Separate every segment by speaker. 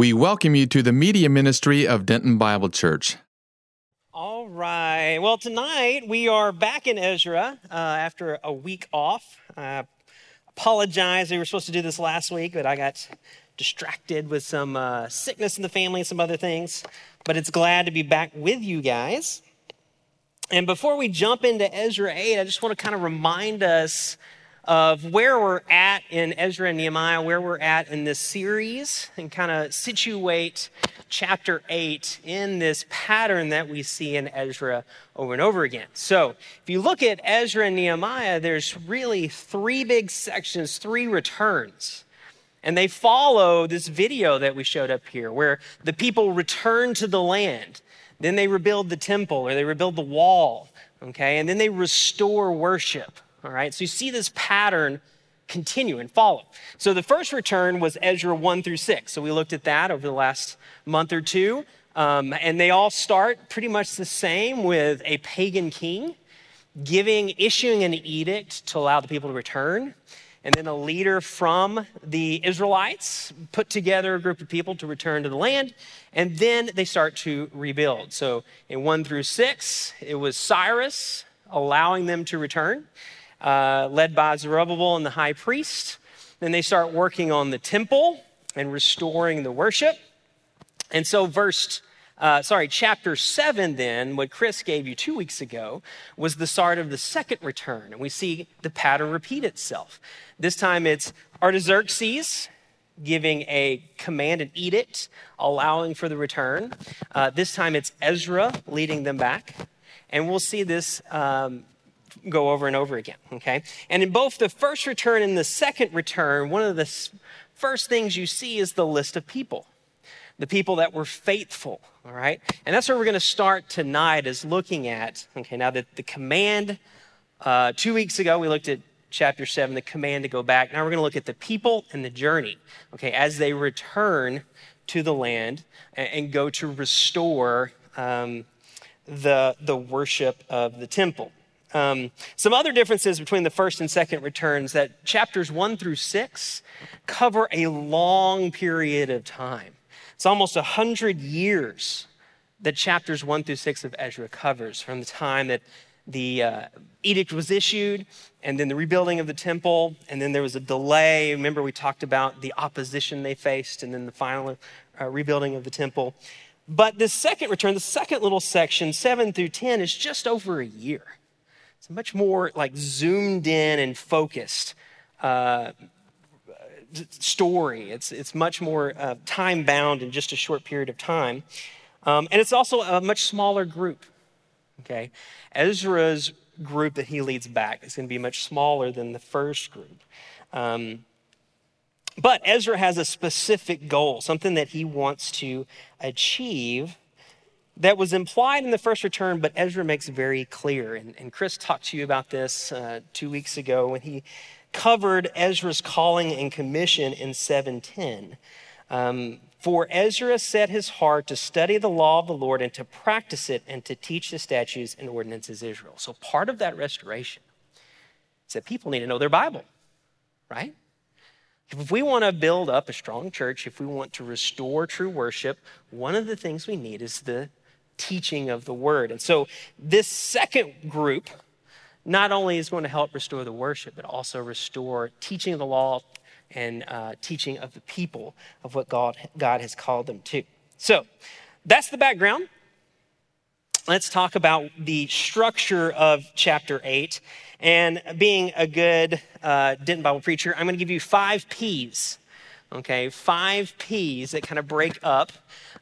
Speaker 1: We welcome you to the media ministry of Denton Bible Church.
Speaker 2: All right. Well, tonight we are back in Ezra uh, after a week off. I apologize. We were supposed to do this last week, but I got distracted with some uh, sickness in the family and some other things. But it's glad to be back with you guys. And before we jump into Ezra 8, I just want to kind of remind us of where we're at in Ezra and Nehemiah, where we're at in this series, and kind of situate chapter 8 in this pattern that we see in Ezra over and over again. So, if you look at Ezra and Nehemiah, there's really three big sections, three returns. And they follow this video that we showed up here, where the people return to the land. Then they rebuild the temple or they rebuild the wall, okay? And then they restore worship. All right, so you see this pattern continue and follow. So the first return was Ezra 1 through 6. So we looked at that over the last month or two. Um, and they all start pretty much the same with a pagan king giving, issuing an edict to allow the people to return. And then a leader from the Israelites put together a group of people to return to the land. And then they start to rebuild. So in 1 through 6, it was Cyrus allowing them to return uh, led by Zerubbabel and the high priest. Then they start working on the temple and restoring the worship. And so, verse, uh, sorry, chapter seven, then, what Chris gave you two weeks ago, was the start of the second return. And we see the pattern repeat itself. This time it's Artaxerxes giving a command, an edict, allowing for the return. Uh, this time it's Ezra leading them back. And we'll see this um, go over and over again, okay? And in both the first return and the second return, one of the first things you see is the list of people, the people that were faithful, all right? And that's where we're going to start tonight is looking at, okay, now that the command, uh, two weeks ago we looked at chapter 7, the command to go back. Now we're going to look at the people and the journey, okay, as they return to the land and, and go to restore um, the, the worship of the temple. Um, some other differences between the first and second returns that chapters one through six cover a long period of time. It's almost a hundred years that chapters one through six of Ezra covers from the time that the uh, edict was issued and then the rebuilding of the temple and then there was a delay. Remember we talked about the opposition they faced and then the final uh, rebuilding of the temple. But this second return the second little section 7 through 10 is just over a year it's much more like zoomed in and focused uh, story. It's, it's much more uh, time bound in just a short period of time. Um, and it's also a much smaller group. Okay? Ezra's group that he leads back is going to be much smaller than the first group. Um, but Ezra has a specific goal, something that he wants to achieve that was implied in the first return, but Ezra makes very clear. And, and Chris talked to you about this uh, two weeks ago when he covered Ezra's calling and commission in 710. Um, For Ezra set his heart to study the law of the Lord and to practice it and to teach the statutes and ordinances of Israel. So part of that restoration is that people need to know their Bible, right? If we want to build up a strong church, if we want to restore true worship, one of the things we need is the teaching of the word. And so this second group not only is going to help restore the worship, but also restore teaching of the law and uh, teaching of the people of what God, God has called them to. So that's the background. Let's talk about the structure of chapter 8. And being a good uh, Denton Bible preacher, I'm going to give you five P's. Okay, five P's that kind of break up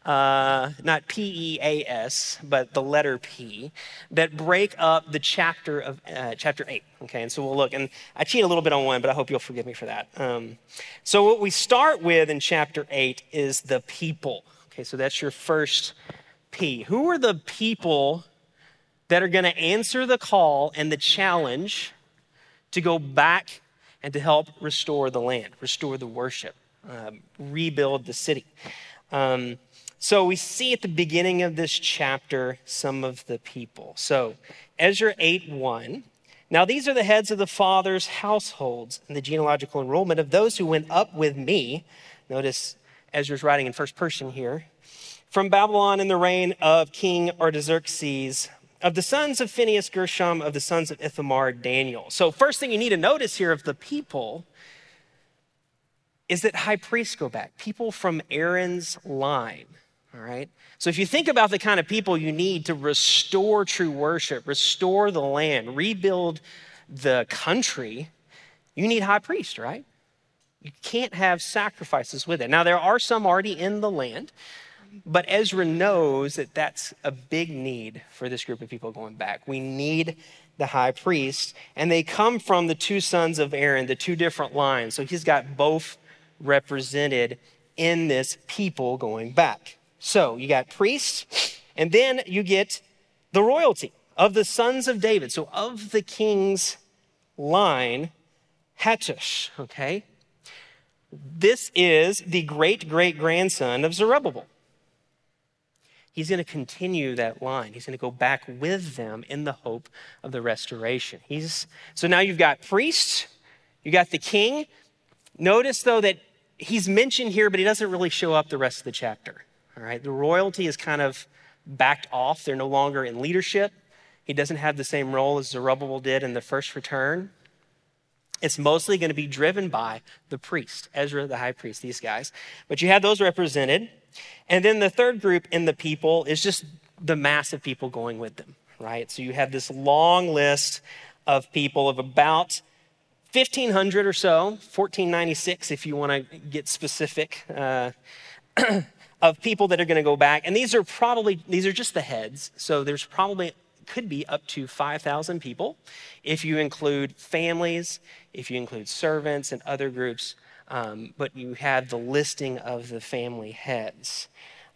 Speaker 2: uh, not P E A S, but the letter P, that break up the chapter of uh, chapter eight. Okay, and so we'll look, and I cheat a little bit on one, but I hope you'll forgive me for that. Um, so what we start with in chapter eight is the people. Okay, so that's your first P. Who are the people that are going to answer the call and the challenge to go back and to help restore the land, restore the worship, um, rebuild the city? Um, so we see at the beginning of this chapter some of the people. So Ezra 8 1. Now these are the heads of the fathers' households and the genealogical enrollment of those who went up with me. Notice Ezra's writing in first person here. From Babylon in the reign of King Artaxerxes, of the sons of Phinehas, Gershom, of the sons of Ithamar, Daniel. So, first thing you need to notice here of the people is that high priests go back, people from Aaron's line. All right? So, if you think about the kind of people you need to restore true worship, restore the land, rebuild the country, you need high priest, right? You can't have sacrifices with it. Now, there are some already in the land, but Ezra knows that that's a big need for this group of people going back. We need the high priest, and they come from the two sons of Aaron, the two different lines. So he's got both represented in this people going back. So you got priests, and then you get the royalty of the sons of David. So of the king's line, Hattush, okay? This is the great great grandson of Zerubbabel. He's going to continue that line. He's going to go back with them in the hope of the restoration. He's, so now you've got priests, you got the king. Notice though that he's mentioned here, but he doesn't really show up the rest of the chapter. All right, the royalty is kind of backed off. They're no longer in leadership. He doesn't have the same role as Zerubbabel did in the first return. It's mostly going to be driven by the priest, Ezra, the high priest, these guys. But you have those represented. And then the third group in the people is just the mass of people going with them, right? So you have this long list of people of about 1,500 or so, 1496 if you want to get specific, uh, of people that are going to go back. And these are probably, these are just the heads. So there's probably, could be up to 5,000 people if you include families, if you include servants and other groups. Um, but you have the listing of the family heads.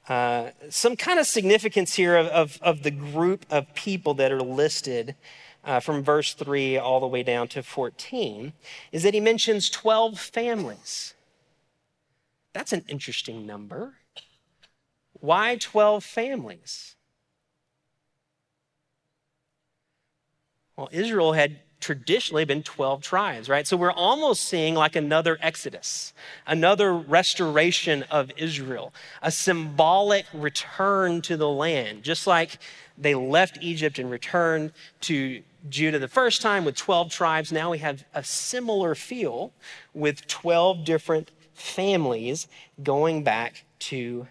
Speaker 2: Uh, some kind of significance here of, of, of, the group of people that are listed uh, from verse 3 all the way down to 14 is that he mentions 12 families. That's an interesting number. Why 12 families? Well, Israel had traditionally been 12 tribes, right? So we're almost seeing like another Exodus, another restoration of Israel, a symbolic return to the land, just like they left Egypt and returned to Judah the first time with 12 tribes. Now we have a similar feel with 12 different families going back to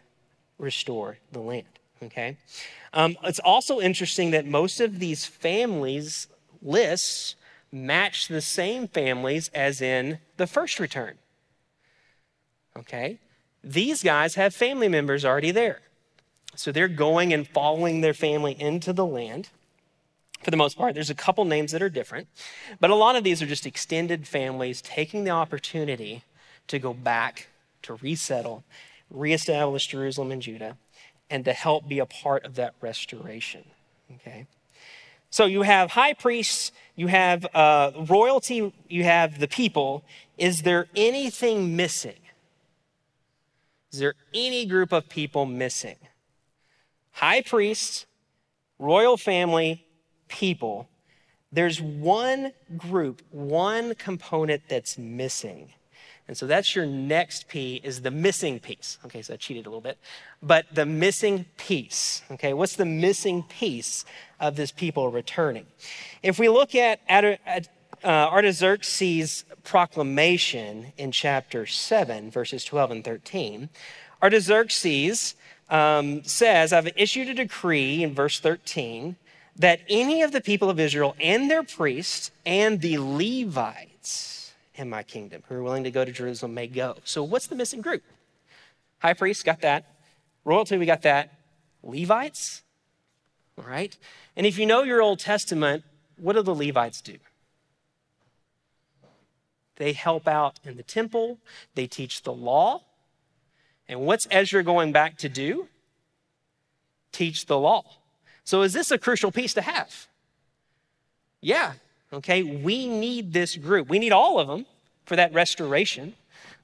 Speaker 2: restore the land. Okay? Um, it's also interesting that most of these families lists match the same families as in the first return. Okay? These guys have family members already there. So they're going and following their family into the land for the most part. There's a couple names that are different, but a lot of these are just extended families taking the opportunity to go back, to resettle, reestablish Jerusalem and Judah, and to help be a part of that restoration. Okay? So you have high priests, you have uh, royalty, you have the people. Is there anything missing? Is there any group of people missing? High priests, royal family, people, there's one group, one component that's missing. And so that's your next P is the missing piece. Okay, so I cheated a little bit. But the missing piece. Okay, what's the missing piece of this people returning? If we look at, at uh, Artaxerxes' proclamation in chapter 7, verses 12 and 13, Artaxerxes um, says, I've issued a decree in verse 13 that any of the people of Israel and their priests and the Levites in my kingdom who are willing to go to Jerusalem may go. So, what's the missing group? High priests, got that. Royalty, we got that. Levites, all right? And if you know your Old Testament, what do the Levites do? They help out in the temple, they teach the law. And what's Ezra going back to do? Teach the law. So, is this a crucial piece to have? Yeah, okay. We need this group. We need all of them for that restoration.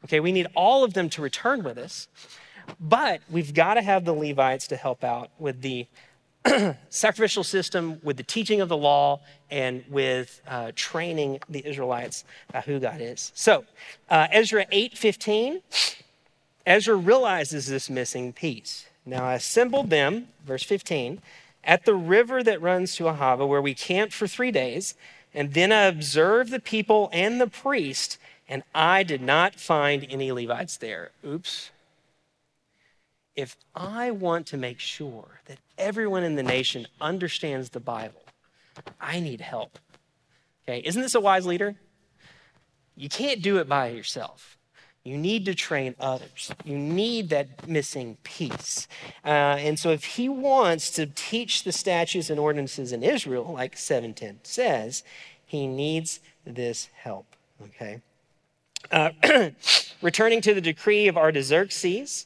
Speaker 2: Okay, we need all of them to return with us. But we've got to have the Levites to help out with the sacrificial system, with the teaching of the law, and with uh, training the Israelites about who God is. So, uh, Ezra 8 15 Ezra realizes this missing piece. Now I assembled them, verse 15, at the river that runs to Ahava, where we camped for three days, and then I observed the people and the priest, and I did not find any Levites there. Oops. If I want to make sure that everyone in the nation understands the Bible, I need help. Okay, isn't this a wise leader? You can't do it by yourself. You need to train others. You need that missing piece. Uh, and so, if he wants to teach the statutes and ordinances in Israel, like 710 says, he needs this help. Okay? Uh, returning to the decree of Artaxerxes,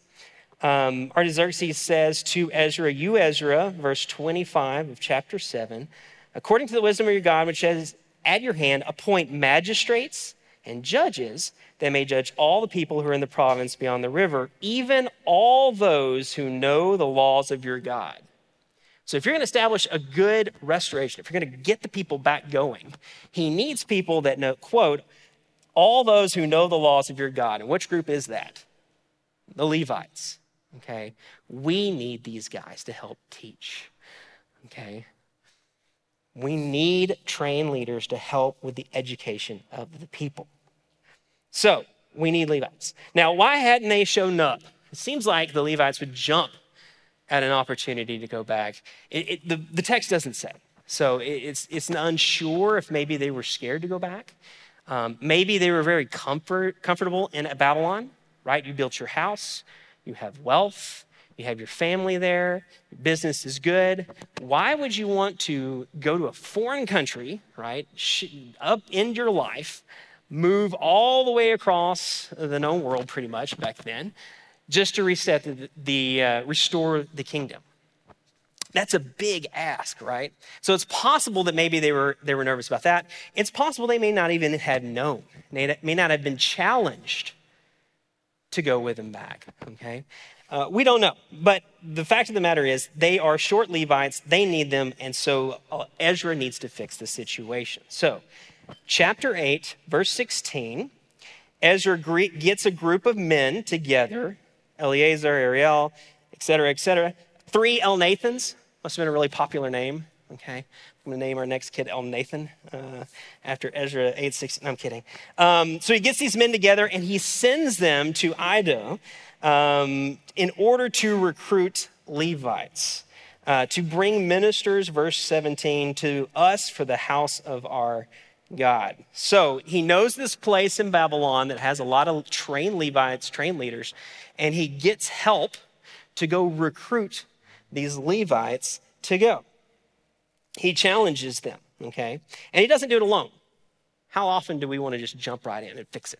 Speaker 2: um, Artaxerxes says to Ezra, You, Ezra, verse 25 of chapter 7, according to the wisdom of your God, which has at your hand, appoint magistrates and judges that may judge all the people who are in the province beyond the river, even all those who know the laws of your God. So, if you're going to establish a good restoration, if you're going to get the people back going, he needs people that know, quote, all those who know the laws of your God. And which group is that? The Levites. Okay. We need these guys to help teach. Okay. We need trained leaders to help with the education of the people. So, we need Levites. Now, why hadn't they shown up? It seems like the Levites would jump at an opportunity to go back. It, it, the, the text doesn't say. So, it, it's, it's unsure if maybe they were scared to go back. Um, maybe they were very comfort, comfortable in Babylon, right? You built your house, you have wealth, you have your family there, your business is good. Why would you want to go to a foreign country, right, up in your life, move all the way across the known world pretty much back then, just to reset the, the uh, restore the kingdom? That's a big ask, right? So it's possible that maybe they were, they were nervous about that. It's possible they may not even have known. They may not have been challenged to go with him back, okay? Uh, we don't know. But the fact of the matter is, they are short Levites. They need them. And so uh, Ezra needs to fix the situation. So, chapter 8, verse 16, Ezra gets a group of men together Eleazar, Ariel, etc., etc. Three Elnathans. Must have been a really popular name. Okay. I'm going to name our next kid Elnathan uh, after Ezra 8, 16. No, I'm kidding. Um, so he gets these men together and he sends them to Iddo um, in order to recruit Levites, uh, to bring ministers, verse 17, to us for the house of our God. So he knows this place in Babylon that has a lot of trained Levites, trained leaders, and he gets help to go recruit these Levites to go. He challenges them, okay? And he doesn't do it alone. How often do we want to just jump right in and fix it?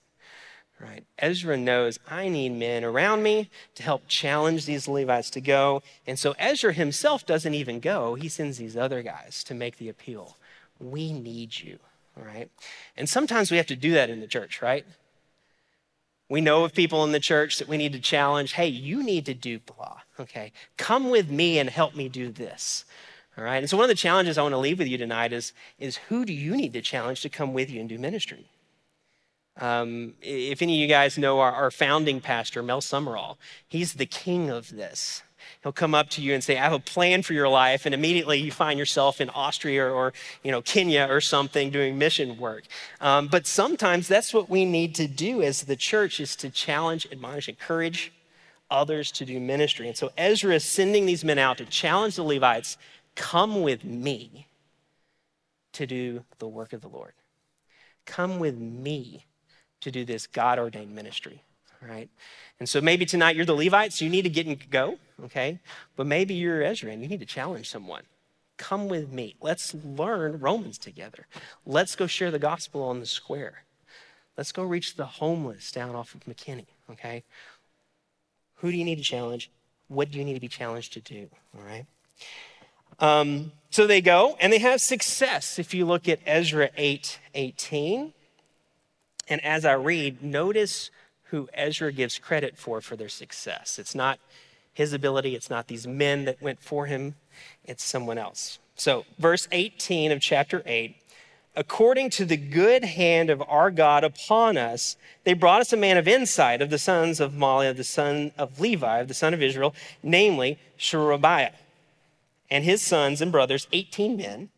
Speaker 2: Right? Ezra knows I need men around me to help challenge these Levites to go. And so Ezra himself doesn't even go. He sends these other guys to make the appeal. We need you, right? And sometimes we have to do that in the church, right? We know of people in the church that we need to challenge. Hey, you need to do blah, okay? Come with me and help me do this. All right. And so one of the challenges I want to leave with you tonight is, is who do you need to challenge to come with you and do ministry? Um, if any of you guys know our, our founding pastor, Mel Summerall, he's the king of this. He'll come up to you and say, I have a plan for your life. And immediately you find yourself in Austria or, or you know, Kenya or something doing mission work. Um, but sometimes that's what we need to do as the church is to challenge, admonish, encourage others to do ministry. And so Ezra is sending these men out to challenge the Levites, come with me to do the work of the Lord. Come with me to do this God ordained ministry. right? And so maybe tonight you're the Levites, you need to get and go, okay? But maybe you're Ezra and you need to challenge someone. Come with me. Let's learn Romans together. Let's go share the gospel on the square. Let's go reach the homeless down off of McKinney, okay? Who do you need to challenge? What do you need to be challenged to do, all right? Um, so they go and they have success. If you look at Ezra 8 18, and as I read, notice who Ezra gives credit for for their success. It's not his ability, it's not these men that went for him, it's someone else. So, verse 18 of chapter 8 according to the good hand of our God upon us, they brought us a man of insight of the sons of Mahli, of the son of Levi, of the son of Israel, namely Sherebiah, and his sons and brothers, 18 men,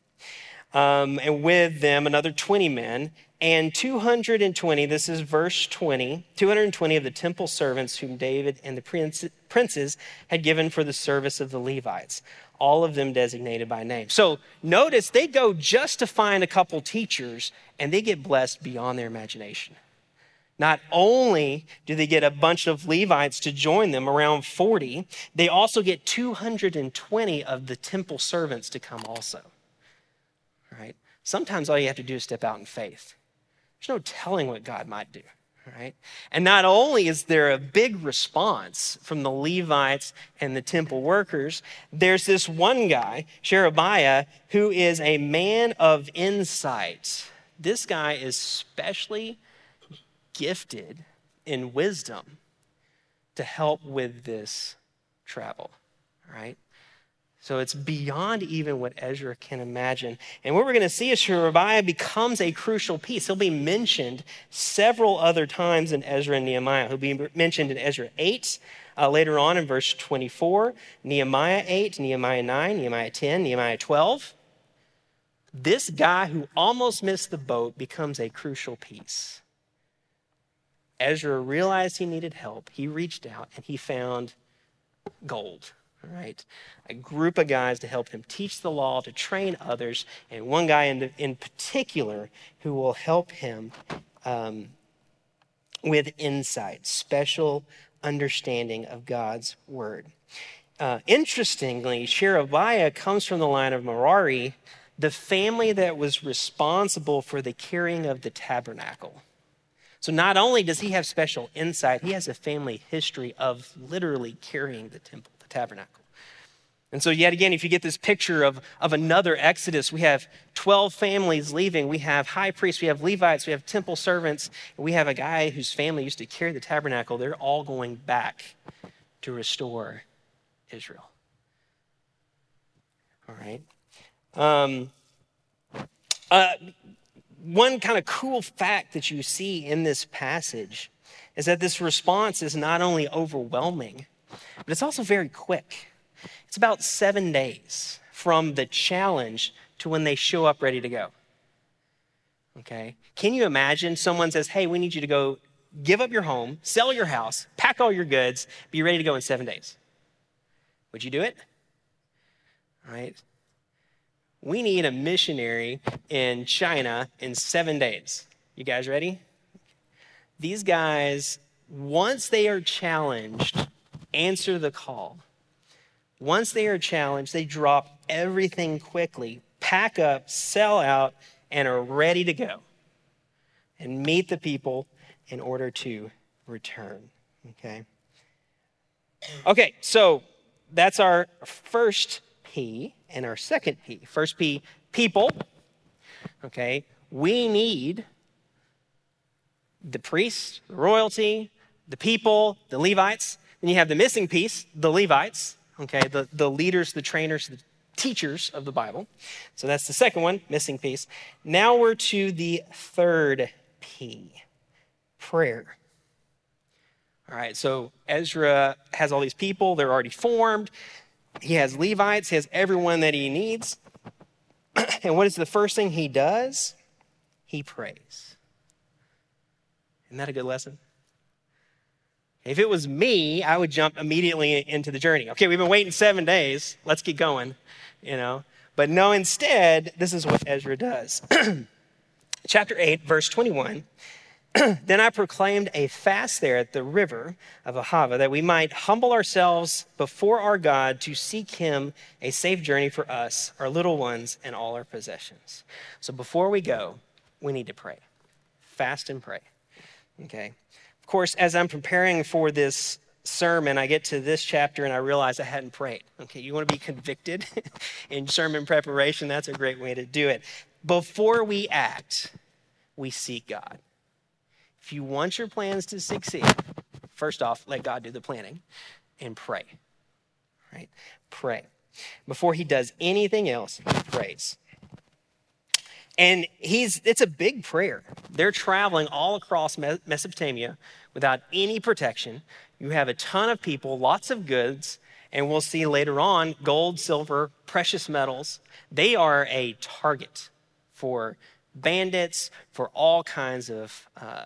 Speaker 2: um, and with them another 20 men, and 220, this is verse 20, 220 of the temple servants whom David and the princes had given for the service of the Levites all of them designated by name. So notice they go just to find a couple teachers and they get blessed beyond their imagination. Not only do they get a bunch of Levites to join them, around 40, they also get 220 of the temple servants to come also. Right? Sometimes all you have to do is step out in faith. There's no telling what God might do right? And not only is there a big response from the Levites and the temple workers, there's this one guy, Sherebiah, who is a man of insight. This guy is specially gifted in wisdom to help with this travel, right? So it's beyond even what Ezra can imagine. And what we're going to see is Sherebiah becomes a crucial piece. He'll be mentioned several other times in Ezra and Nehemiah. He'll be mentioned in Ezra 8, uh, later on in verse 24, Nehemiah 8, Nehemiah 9, Nehemiah 10, Nehemiah 12. This guy who almost missed the boat becomes a crucial piece. Ezra realized he needed help. He reached out and he found gold right? A group of guys to help him teach the law, to train others, and one guy in, in particular who will help him um, with insight, special understanding of God's word. Uh, interestingly, Sherebiah comes from the line of Merari, the family that was responsible for the carrying of the tabernacle. So not only does he have special insight, he has a family history of literally carrying the temple tabernacle. And so, yet again, if you get this picture of, of another Exodus, we have 12 families leaving. We have high priests, we have Levites, we have temple servants, we have a guy whose family used to carry the tabernacle. They're all going back to restore Israel. All right. Um, uh, one kind of cool fact that you see in this passage is that this response is not only overwhelming, but it's also very quick. It's about seven days from the challenge to when they show up ready to go. Okay? Can you imagine someone says, hey, we need you to go give up your home, sell your house, pack all your goods, be ready to go in seven days? Would you do it? All right? We need a missionary in China in seven days. You guys ready? These guys, once they are challenged, answer the call. Once they are challenged, they drop everything quickly, pack up, sell out, and are ready to go and meet the people in order to return. Okay? Okay, so that's our first P and our second P. First P, people. Okay, we need the priests, the royalty, the people, the Levites, then you have the missing piece, the Levites, okay, the, the leaders, the trainers, the teachers of the Bible. So that's the second one, missing piece. Now we're to the third P prayer. All right, so Ezra has all these people, they're already formed. He has Levites, he has everyone that he needs. and what is the first thing he does? He prays. Isn't that a good lesson? If it was me, I would jump immediately into the journey. Okay, we've been waiting seven days. Let's get going, you know. But no, instead, this is what Ezra does. Chapter 8, verse 21. then I proclaimed a fast there at the river of Ahava that we might humble ourselves before our God to seek him a safe journey for us, our little ones, and all our possessions. So before we go, we need to pray. Fast and pray. Okay? Of course, as I'm preparing for this sermon, I get to this chapter and I realize I hadn't prayed. Okay, you want to be convicted in sermon preparation? That's a great way to do it. Before we act, we seek God. If you want your plans to succeed, first off, let God do the planning and pray. Right? Pray. Before he does anything else, he prays. And he's, it's a big prayer. They're traveling all across Mesopotamia without any protection. You have a ton of people, lots of goods, and we'll see later on gold, silver, precious metals. They are a target for bandits, for all kinds of uh,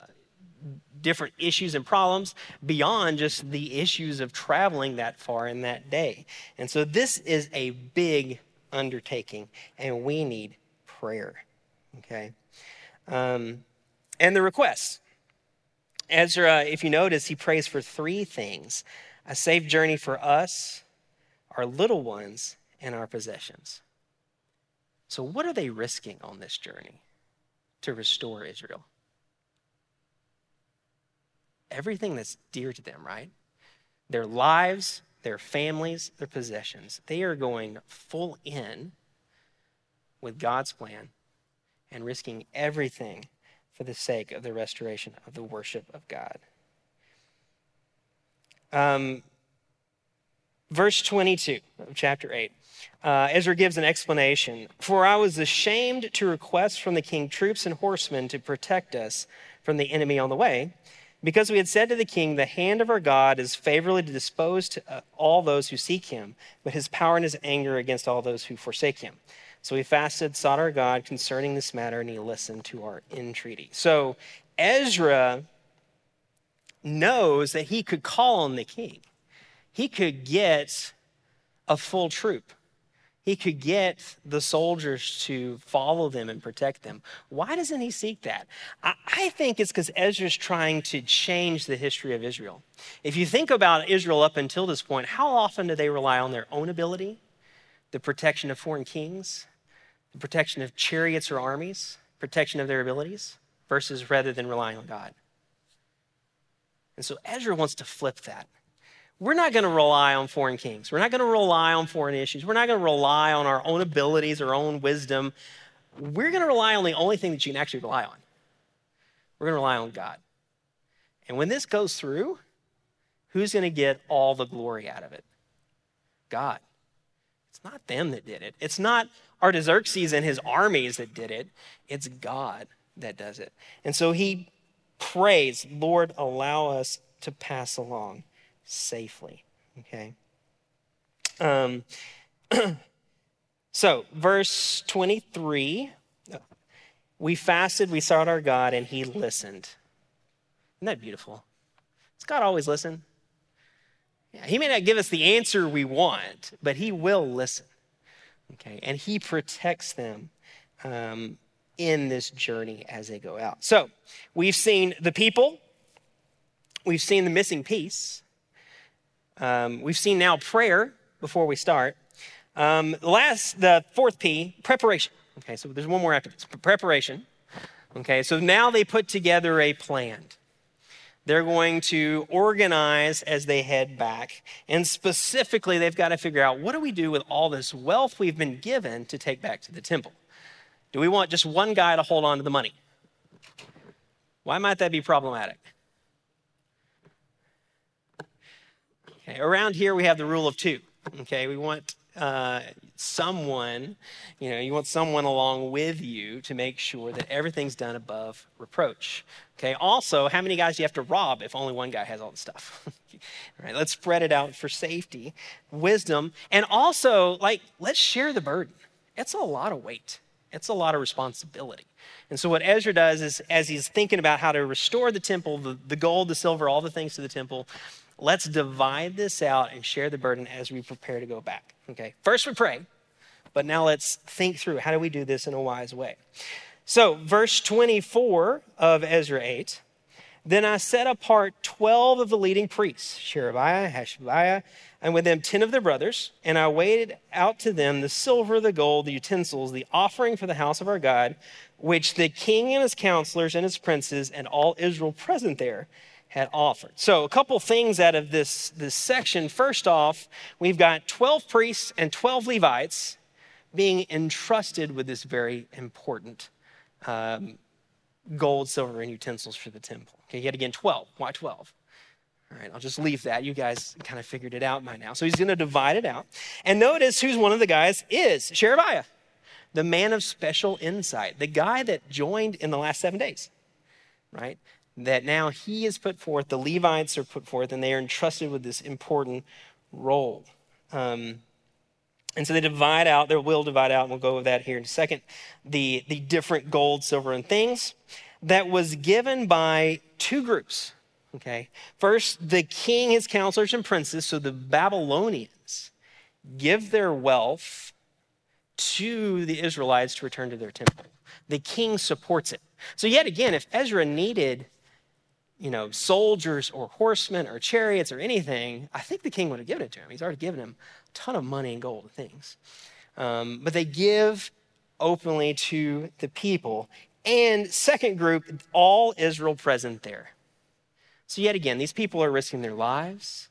Speaker 2: different issues and problems beyond just the issues of traveling that far in that day. And so this is a big undertaking, and we need prayer. Okay? Um, and the requests. Ezra, if you notice, he prays for three things a safe journey for us, our little ones, and our possessions. So, what are they risking on this journey to restore Israel? Everything that's dear to them, right? Their lives, their families, their possessions. They are going full in with God's plan and risking everything for the sake of the restoration of the worship of God. Um, verse 22 of chapter 8. Uh, Ezra gives an explanation. For I was ashamed to request from the king troops and horsemen to protect us from the enemy on the way, because we had said to the king, The hand of our God is favorably disposed to uh, all those who seek him, but his power and his anger against all those who forsake him. So we fasted, sought our God concerning this matter, and he listened to our entreaty. So Ezra knows that he could call on the king, he could get a full troop. He could get the soldiers to follow them and protect them. Why doesn't he seek that? I, think it's because Ezra's trying to change the history of Israel. If you think about Israel up until this point, how often do they rely on their own ability, the protection of foreign kings, protection of chariots or armies, protection of their abilities, versus rather than relying on God. And so Ezra wants to flip that. We're not going to rely on foreign kings. We're not going to rely on foreign issues. We're not going to rely on our own abilities, our own wisdom. We're going to rely on the only thing that you can actually rely on. We're going to rely on God. And when this goes through, who's going to get all the glory out of it? God. It's not them that did it. It's not Artaxerxes and his armies that did it. It's God that does it. And so he prays, Lord, allow us to pass along safely. Okay? Um, so, verse 23 we fasted, we sought our God, and he listened. Isn't that beautiful? Does God always listen? He may not give us the answer we want, but he will listen. Okay, and he protects them um, in this journey as they go out. So we've seen the people, we've seen the missing piece, um, we've seen now prayer before we start. Um, the last, the fourth P, preparation. Okay, so there's one more after this preparation. Okay, so now they put together a plan. They're going to organize as they head back. And specifically, they've got to figure out what do we do with all this wealth we've been given to take back to the temple? Do we want just one guy to hold on to the money? Why might that be problematic? Okay, around here we have the rule of two. Okay, we want uh, someone, you know, you want someone along with you to make sure that everything's done above reproach. Okay, also, how many guys do you have to rob if only one guy has all the stuff? all right, let's spread it out for safety, wisdom, and also, like, let's share the burden. It's a lot of weight, it's a lot of responsibility. And so, what Ezra does is, as he's thinking about how to restore the temple, the, the gold, the silver, all the things to the temple, let's divide this out and share the burden as we prepare to go back. Okay, first we pray, but now let's think through how do we do this in a wise way. So, verse 24 of Ezra 8 Then I set apart 12 of the leading priests, Sherebiah, Hashabiah, and with them 10 of their brothers, and I weighed out to them the silver, the gold, the utensils, the offering for the house of our God, which the king and his counselors and his princes and all Israel present there had offered. So, a couple things out of this, this section. First off, we've got 12 priests and 12 Levites being entrusted with this very important um, gold, silver, and utensils for the temple. Okay, yet again, 12. Why 12? All right, I'll just leave that. You guys kind of figured it out by now. So he's going to divide it out. And notice who's one of the guys is Sherebiah. the man of special insight, the guy that joined in the last seven days, right? That now he is put forth, the Levites are put forth, and they are entrusted with this important role. Um, and so they divide out, they will divide out, and we'll go over that here in a second, the, the different gold, silver, and things that was given by two groups. Okay. First, the king, his counselors, and princes, so the Babylonians, give their wealth to the Israelites to return to their temple. The king supports it. So, yet again, if Ezra needed, you know, soldiers or horsemen or chariots or anything, I think the king would have given it to him. He's already given him a ton of money and gold and things. Um, but they give openly to the people. And second group, all Israel present there. So, yet again, these people are risking their lives,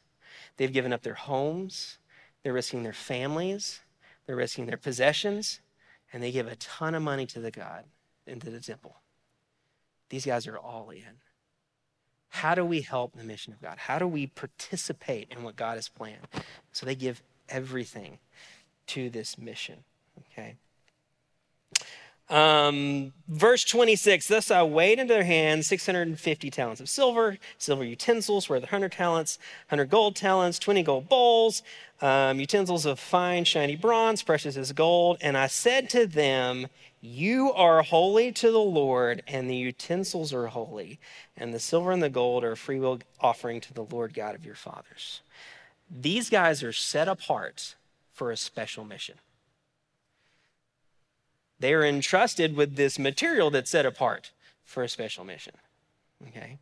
Speaker 2: they've given up their homes, they're risking their families, they're risking their possessions, and they give a ton of money to the God, into the temple. These guys are all in. How do we help the mission of God? How do we participate in what God has planned? So they give everything to this mission. Okay. Um, verse 26 Thus I weighed into their hands 650 talents of silver, silver utensils worth 100 talents, 100 gold talents, 20 gold bowls, um, utensils of fine, shiny bronze, precious as gold. And I said to them, You are holy to the Lord, and the utensils are holy, and the silver and the gold are a freewill offering to the Lord God of your fathers. These guys are set apart for a special mission. They are entrusted with this material that's set apart for a special mission. Okay?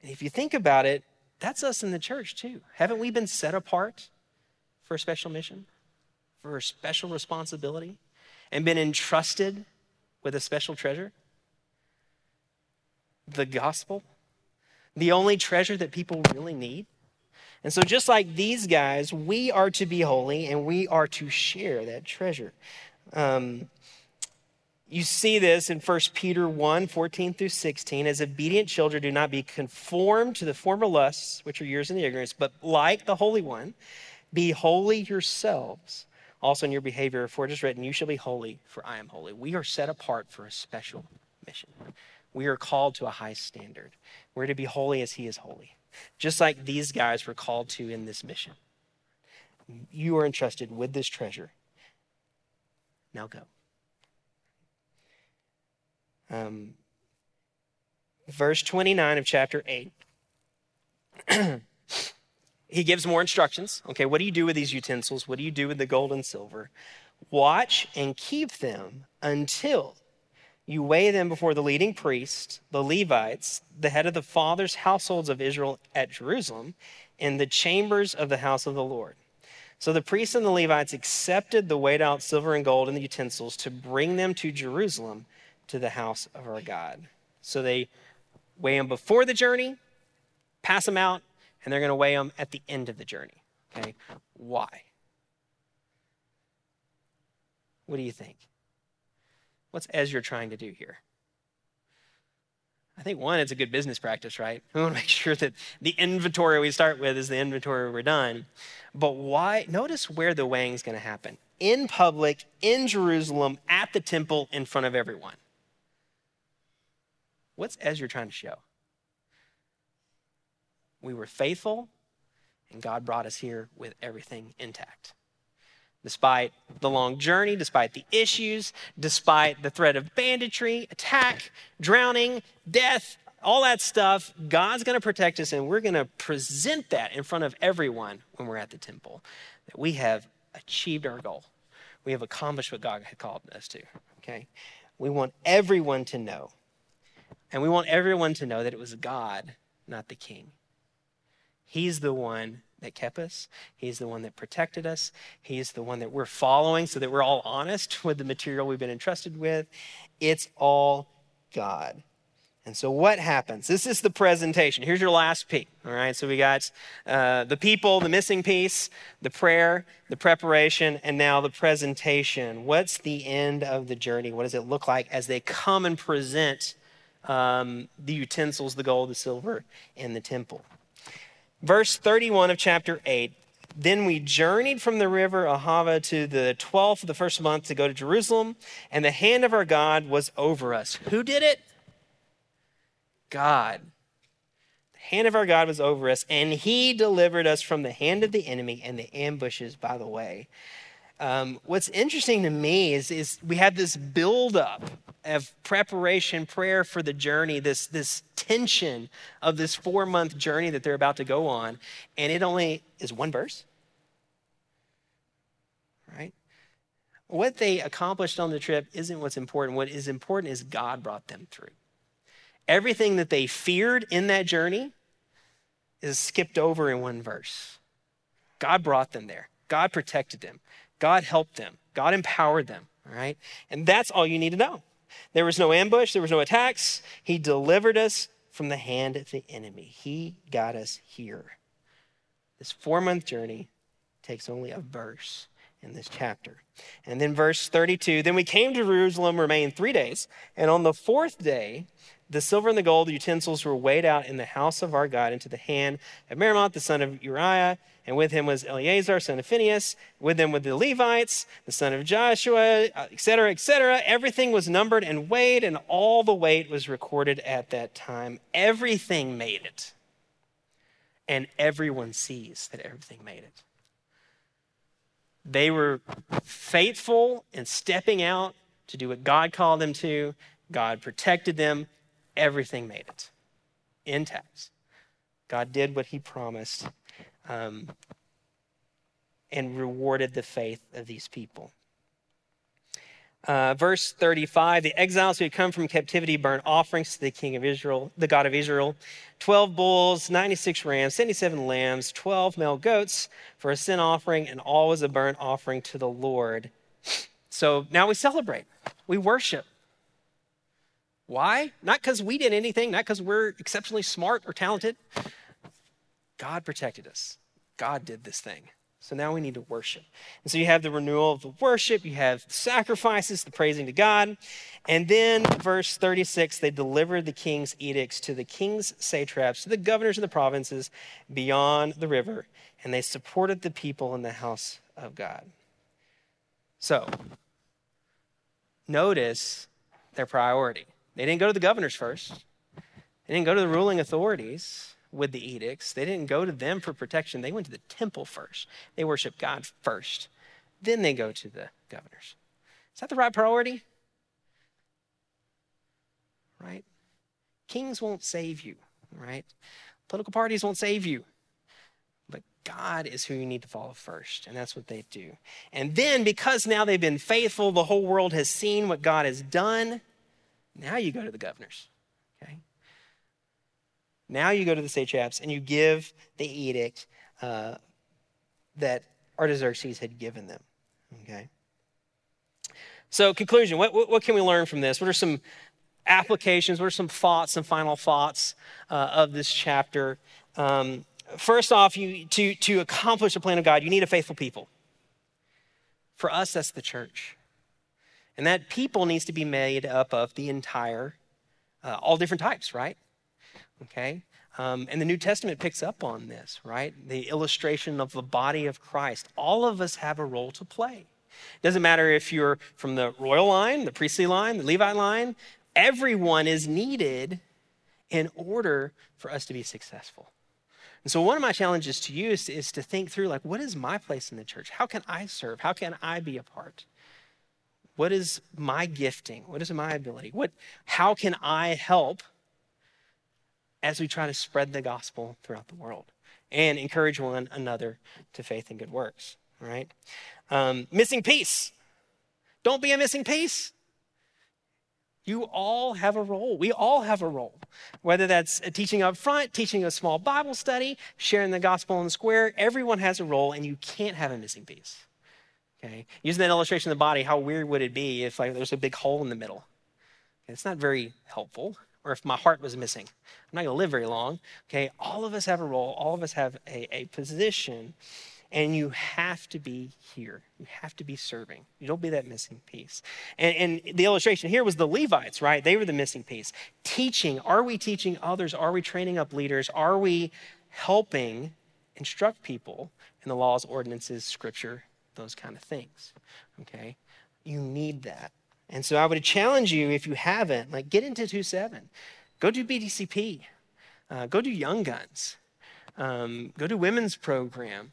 Speaker 2: And if you think about it, that's us in the church too. Haven't we been set apart for a special mission, for a special responsibility, and been entrusted with a special treasure? The gospel, the only treasure that people really need. And so, just like these guys, we are to be holy and we are to share that treasure. Um, you see this in 1 Peter 1 14 through 16. As obedient children, do not be conformed to the former lusts, which are yours in the ignorance, but like the Holy One, be holy yourselves also in your behavior, for it is written, You shall be holy, for I am holy. We are set apart for a special mission. We are called to a high standard. We're to be holy as He is holy, just like these guys were called to in this mission. You are entrusted with this treasure. Now go. Um, verse 29 of chapter 8. he gives more instructions. Okay, what do you do with these utensils? What do you do with the gold and silver? Watch and keep them until you weigh them before the leading priests, the Levites, the head of the fathers' households of Israel at Jerusalem, in the chambers of the house of the Lord. So the priests and the Levites accepted the weighed out silver and gold and the utensils to bring them to Jerusalem to the house of our God. So they weigh them before the journey, pass them out, and they're going to weigh them at the end of the journey. Okay? Why? What do you think? What's Ezra trying to do here? I think one, it's a good business practice, right? We want to make sure that the inventory we start with is the inventory we're done. But why? Notice where the weighing is going to happen in public, in Jerusalem, at the temple, in front of everyone. What's Ezra trying to show? We were faithful, and God brought us here with everything intact. Despite the long journey, despite the issues, despite the threat of banditry, attack, drowning, death, all that stuff, God's going to protect us, and we're going to present that in front of everyone when we're at the temple that we have achieved our goal. We have accomplished what God had called us to. Okay? We want everyone to know. And we want everyone to know that it was God, not the king. He's the one that kept us. He's the one that protected us. He's the one that we're following so that we're all honest with the material we've been entrusted with. It's all God. And so, what happens? This is the presentation. Here's your last peek. All right, so we got uh, the people, the missing piece, the prayer, the preparation, and now the presentation. What's the end of the journey? What does it look like as they come and present um, the utensils, the gold, the silver, and the temple? Verse 31 of chapter 8 Then we journeyed from the river Ahava to the 12th of the first month to go to Jerusalem, and the hand of our God was over us. Who did it? God. The hand of our God was over us, and he delivered us from the hand of the enemy and the ambushes by the way. Um, what's interesting to me is, is we have this buildup of preparation, prayer for the journey, this, this tension of this four month journey that they're about to go on, and it only is one verse. Right? What they accomplished on the trip isn't what's important. What is important is God brought them through. Everything that they feared in that journey is skipped over in one verse. God brought them there. God protected them. God helped them, God empowered them, all right? And that's all you need to know. There was no ambush, there was no attacks. He delivered us from the hand of the enemy. He got us here. This four month journey takes only a verse in this chapter. And then verse 32 Then we came to Jerusalem, remained three days, and on the fourth day, the silver and the gold the utensils were weighed out in the house of our God into the hand of Meremoth, the son of Uriah, and with him was Eleazar, son of Phinehas. With them were the Levites, the son of Joshua, etc., etc. Everything was numbered and weighed, and all the weight was recorded at that time. Everything made it. And everyone sees that everything made it. They were faithful in stepping out to do what God called them to. God protected them everything made it intact. God did what he promised um, and rewarded the faith of these people. Uh, verse 35 the exiles who had come from captivity burned offerings to the king of Israel, the God of Israel 12 bulls, 96 rams, 77 lambs, 12 male goats for a sin offering, and all was a burnt offering to the Lord. So now we celebrate, we worship. Why? Not because we did anything, not because we're exceptionally smart or talented. God protected us. God did this thing. So now we need to worship. And so you have the renewal of the worship, you have the sacrifices, the praising to God. And then, verse 36, they delivered the king's edicts to the king's satraps, to the governors of the provinces beyond the river, and they supported the people in the house of God. So, notice their priority. They didn't go to the governors first, they didn't go to the ruling authorities with the edicts. They didn't go to them for protection. They went to the temple first. They worship God first. Then they go to the governors. Is that the right priority? Right? Kings won't save you, right? Political parties won't save you. But God is who you need to follow first, and that's what they do. And then, because now they've been faithful, the whole world has seen what God has done, now you go to the governors. Okay? Now you go to the satraps and you give the edict uh, that Artaxerxes had given them. Okay? So, conclusion what, what, can we learn from this? What are some applications? What are some thoughts, some final thoughts uh, of this chapter? Um, first off, you, to, to accomplish the plan of God, you need a faithful people. For us, that's the church. And that people needs to be made up of the entire, uh, all different types, right? Okay? Um, and the New Testament picks up on this, right? The illustration of the body of Christ. All of us have a role to play. It doesn't matter if you're from the royal line, the priestly line, the Levite line, everyone is needed in order for us to be successful. And so, one of my challenges to you is, is to think through like, what is my place in the church? How can I serve? How can I be a part? What is my gifting? What is my ability? What, how can I help as we try to spread the gospel throughout the world and encourage one another to faith and good works, right? Um, missing piece. Don't be a missing piece. You all have a role. We all have a role. Whether that's teaching up front, teaching a small Bible study, sharing the gospel in the square, everyone has a role, and you can't have a missing piece. Okay, using that illustration of the body, how weird would it be if like there's a big hole in the middle? Okay, it's not very helpful. Or if my heart was missing, I'm not going to live very long. Okay, all of us have a role. All of us have a, a position, and you have to be here. You have to be serving. You don't be that missing piece. And, and the illustration here was the Levites, right? They were the missing piece. Teaching. Are we teaching others? Are we training up leaders? Are we helping instruct people in the laws, ordinances, scripture, those kind of things. Okay? You need that. And so I would challenge you, if you haven't, like get into 2 7. Go do BDCP. Uh, go do Young Guns. Um, go to women's program.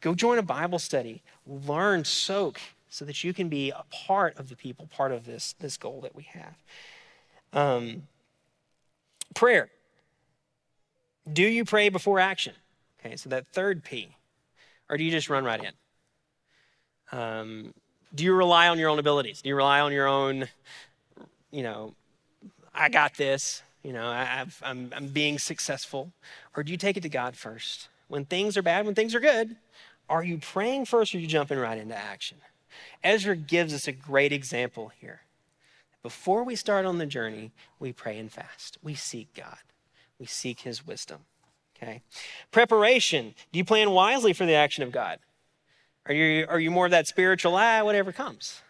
Speaker 2: Go join a Bible study. Learn, soak, so that you can be a part of the people, part of this, this goal that we have. Um, prayer. Do you pray before action? Okay, so that third P. Or do you just run right in? Um, do you rely on your own abilities? Do you rely on your own, you know, I got this, you know, I, I'm, I'm being successful? Or do you take it to God first? When things are bad, when things are good, are you praying first or are you jumping right into action? Ezra gives us a great example here. Before we start on the journey, we pray and fast. We seek God. We seek his wisdom. Okay. Preparation. Do you plan wisely for the action of God? Are you, are you more of that spiritual, ah, whatever comes?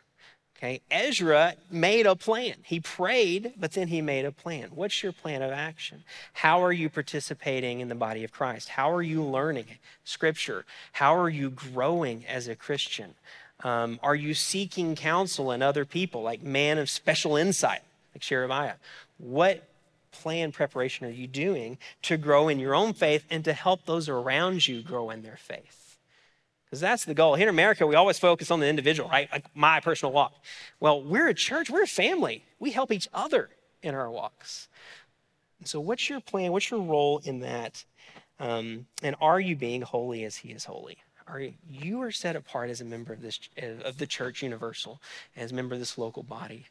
Speaker 2: Okay. Ezra made a plan. He prayed, but then he made a plan. What's your plan of action? How are you participating in the body of Christ? How are you learning scripture? How are you growing as a Christian? Um, are you seeking counsel in other people, like man of special insight, like Sherebiah? What plan preparation are you doing to grow in your own faith and to help those around you grow in their faith? Because that's the goal. Here in America, we always focus on the individual, right? Like my personal walk. Well, we're a church, we're a family. We help each other in our walks. So, what's your plan? What's your role in that? Um, and are you being holy as He is holy? are you, you are set apart as a member of this of the church universal as a member of this local body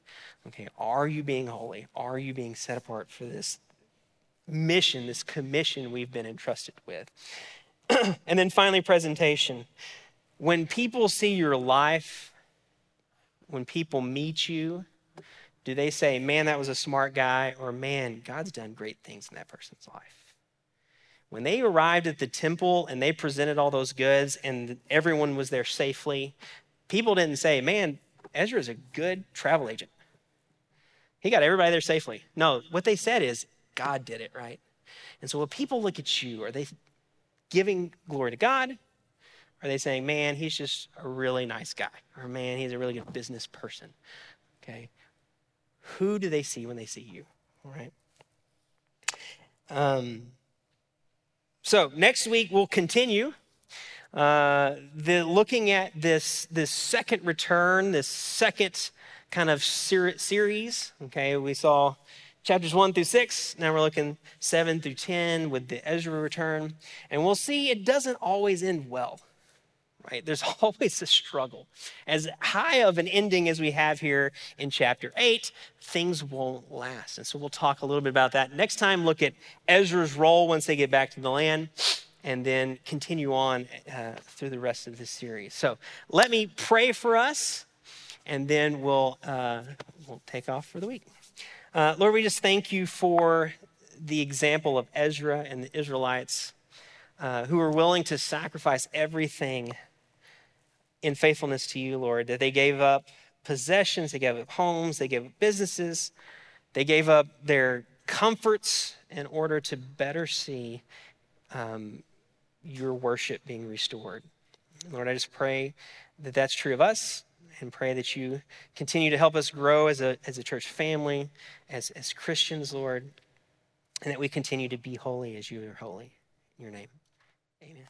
Speaker 2: okay are you being holy are you being set apart for this mission this commission we've been entrusted with and then finally presentation when people see your life when people meet you do they say man that was a smart guy or man god's done great things in that person's life when they arrived at the temple and they presented all those goods and everyone was there safely, people didn't say, man, Ezra is a good travel agent. He got everybody there safely. No, what they said is, God did it, right? And so when people look at you, are they giving glory to God? Are they saying, man, he's just a really nice guy? Or man, he's a really good business person? Okay. Who do they see when they see you? All right. Um, so next week we'll continue uh, the looking at this this second return, this second kind of ser- series. Okay, we saw chapters one through six. Now we're looking seven through ten with the Ezra return, and we'll see it doesn't always end well right? There's always a struggle. As high of an ending as we have here in chapter 8, things won't last. And so we'll talk a little bit about that. Next time, look at Ezra's role once they get back to the land, and then continue on uh, through the rest of this series. So let me pray for us, and then we'll, uh, we'll take off for the week. Uh, Lord, we just thank you for the example of Ezra and the Israelites. Uh, who were willing to sacrifice everything in faithfulness to you, Lord, that they gave up possessions, they gave up homes, they gave up businesses, they gave up their comforts in order to better see um, your worship being restored. Lord, I just pray that that's true of us and pray that you continue to help us grow as a, as a church family, as, as Christians, Lord, and that we continue to be holy as you are holy. In your name, amen.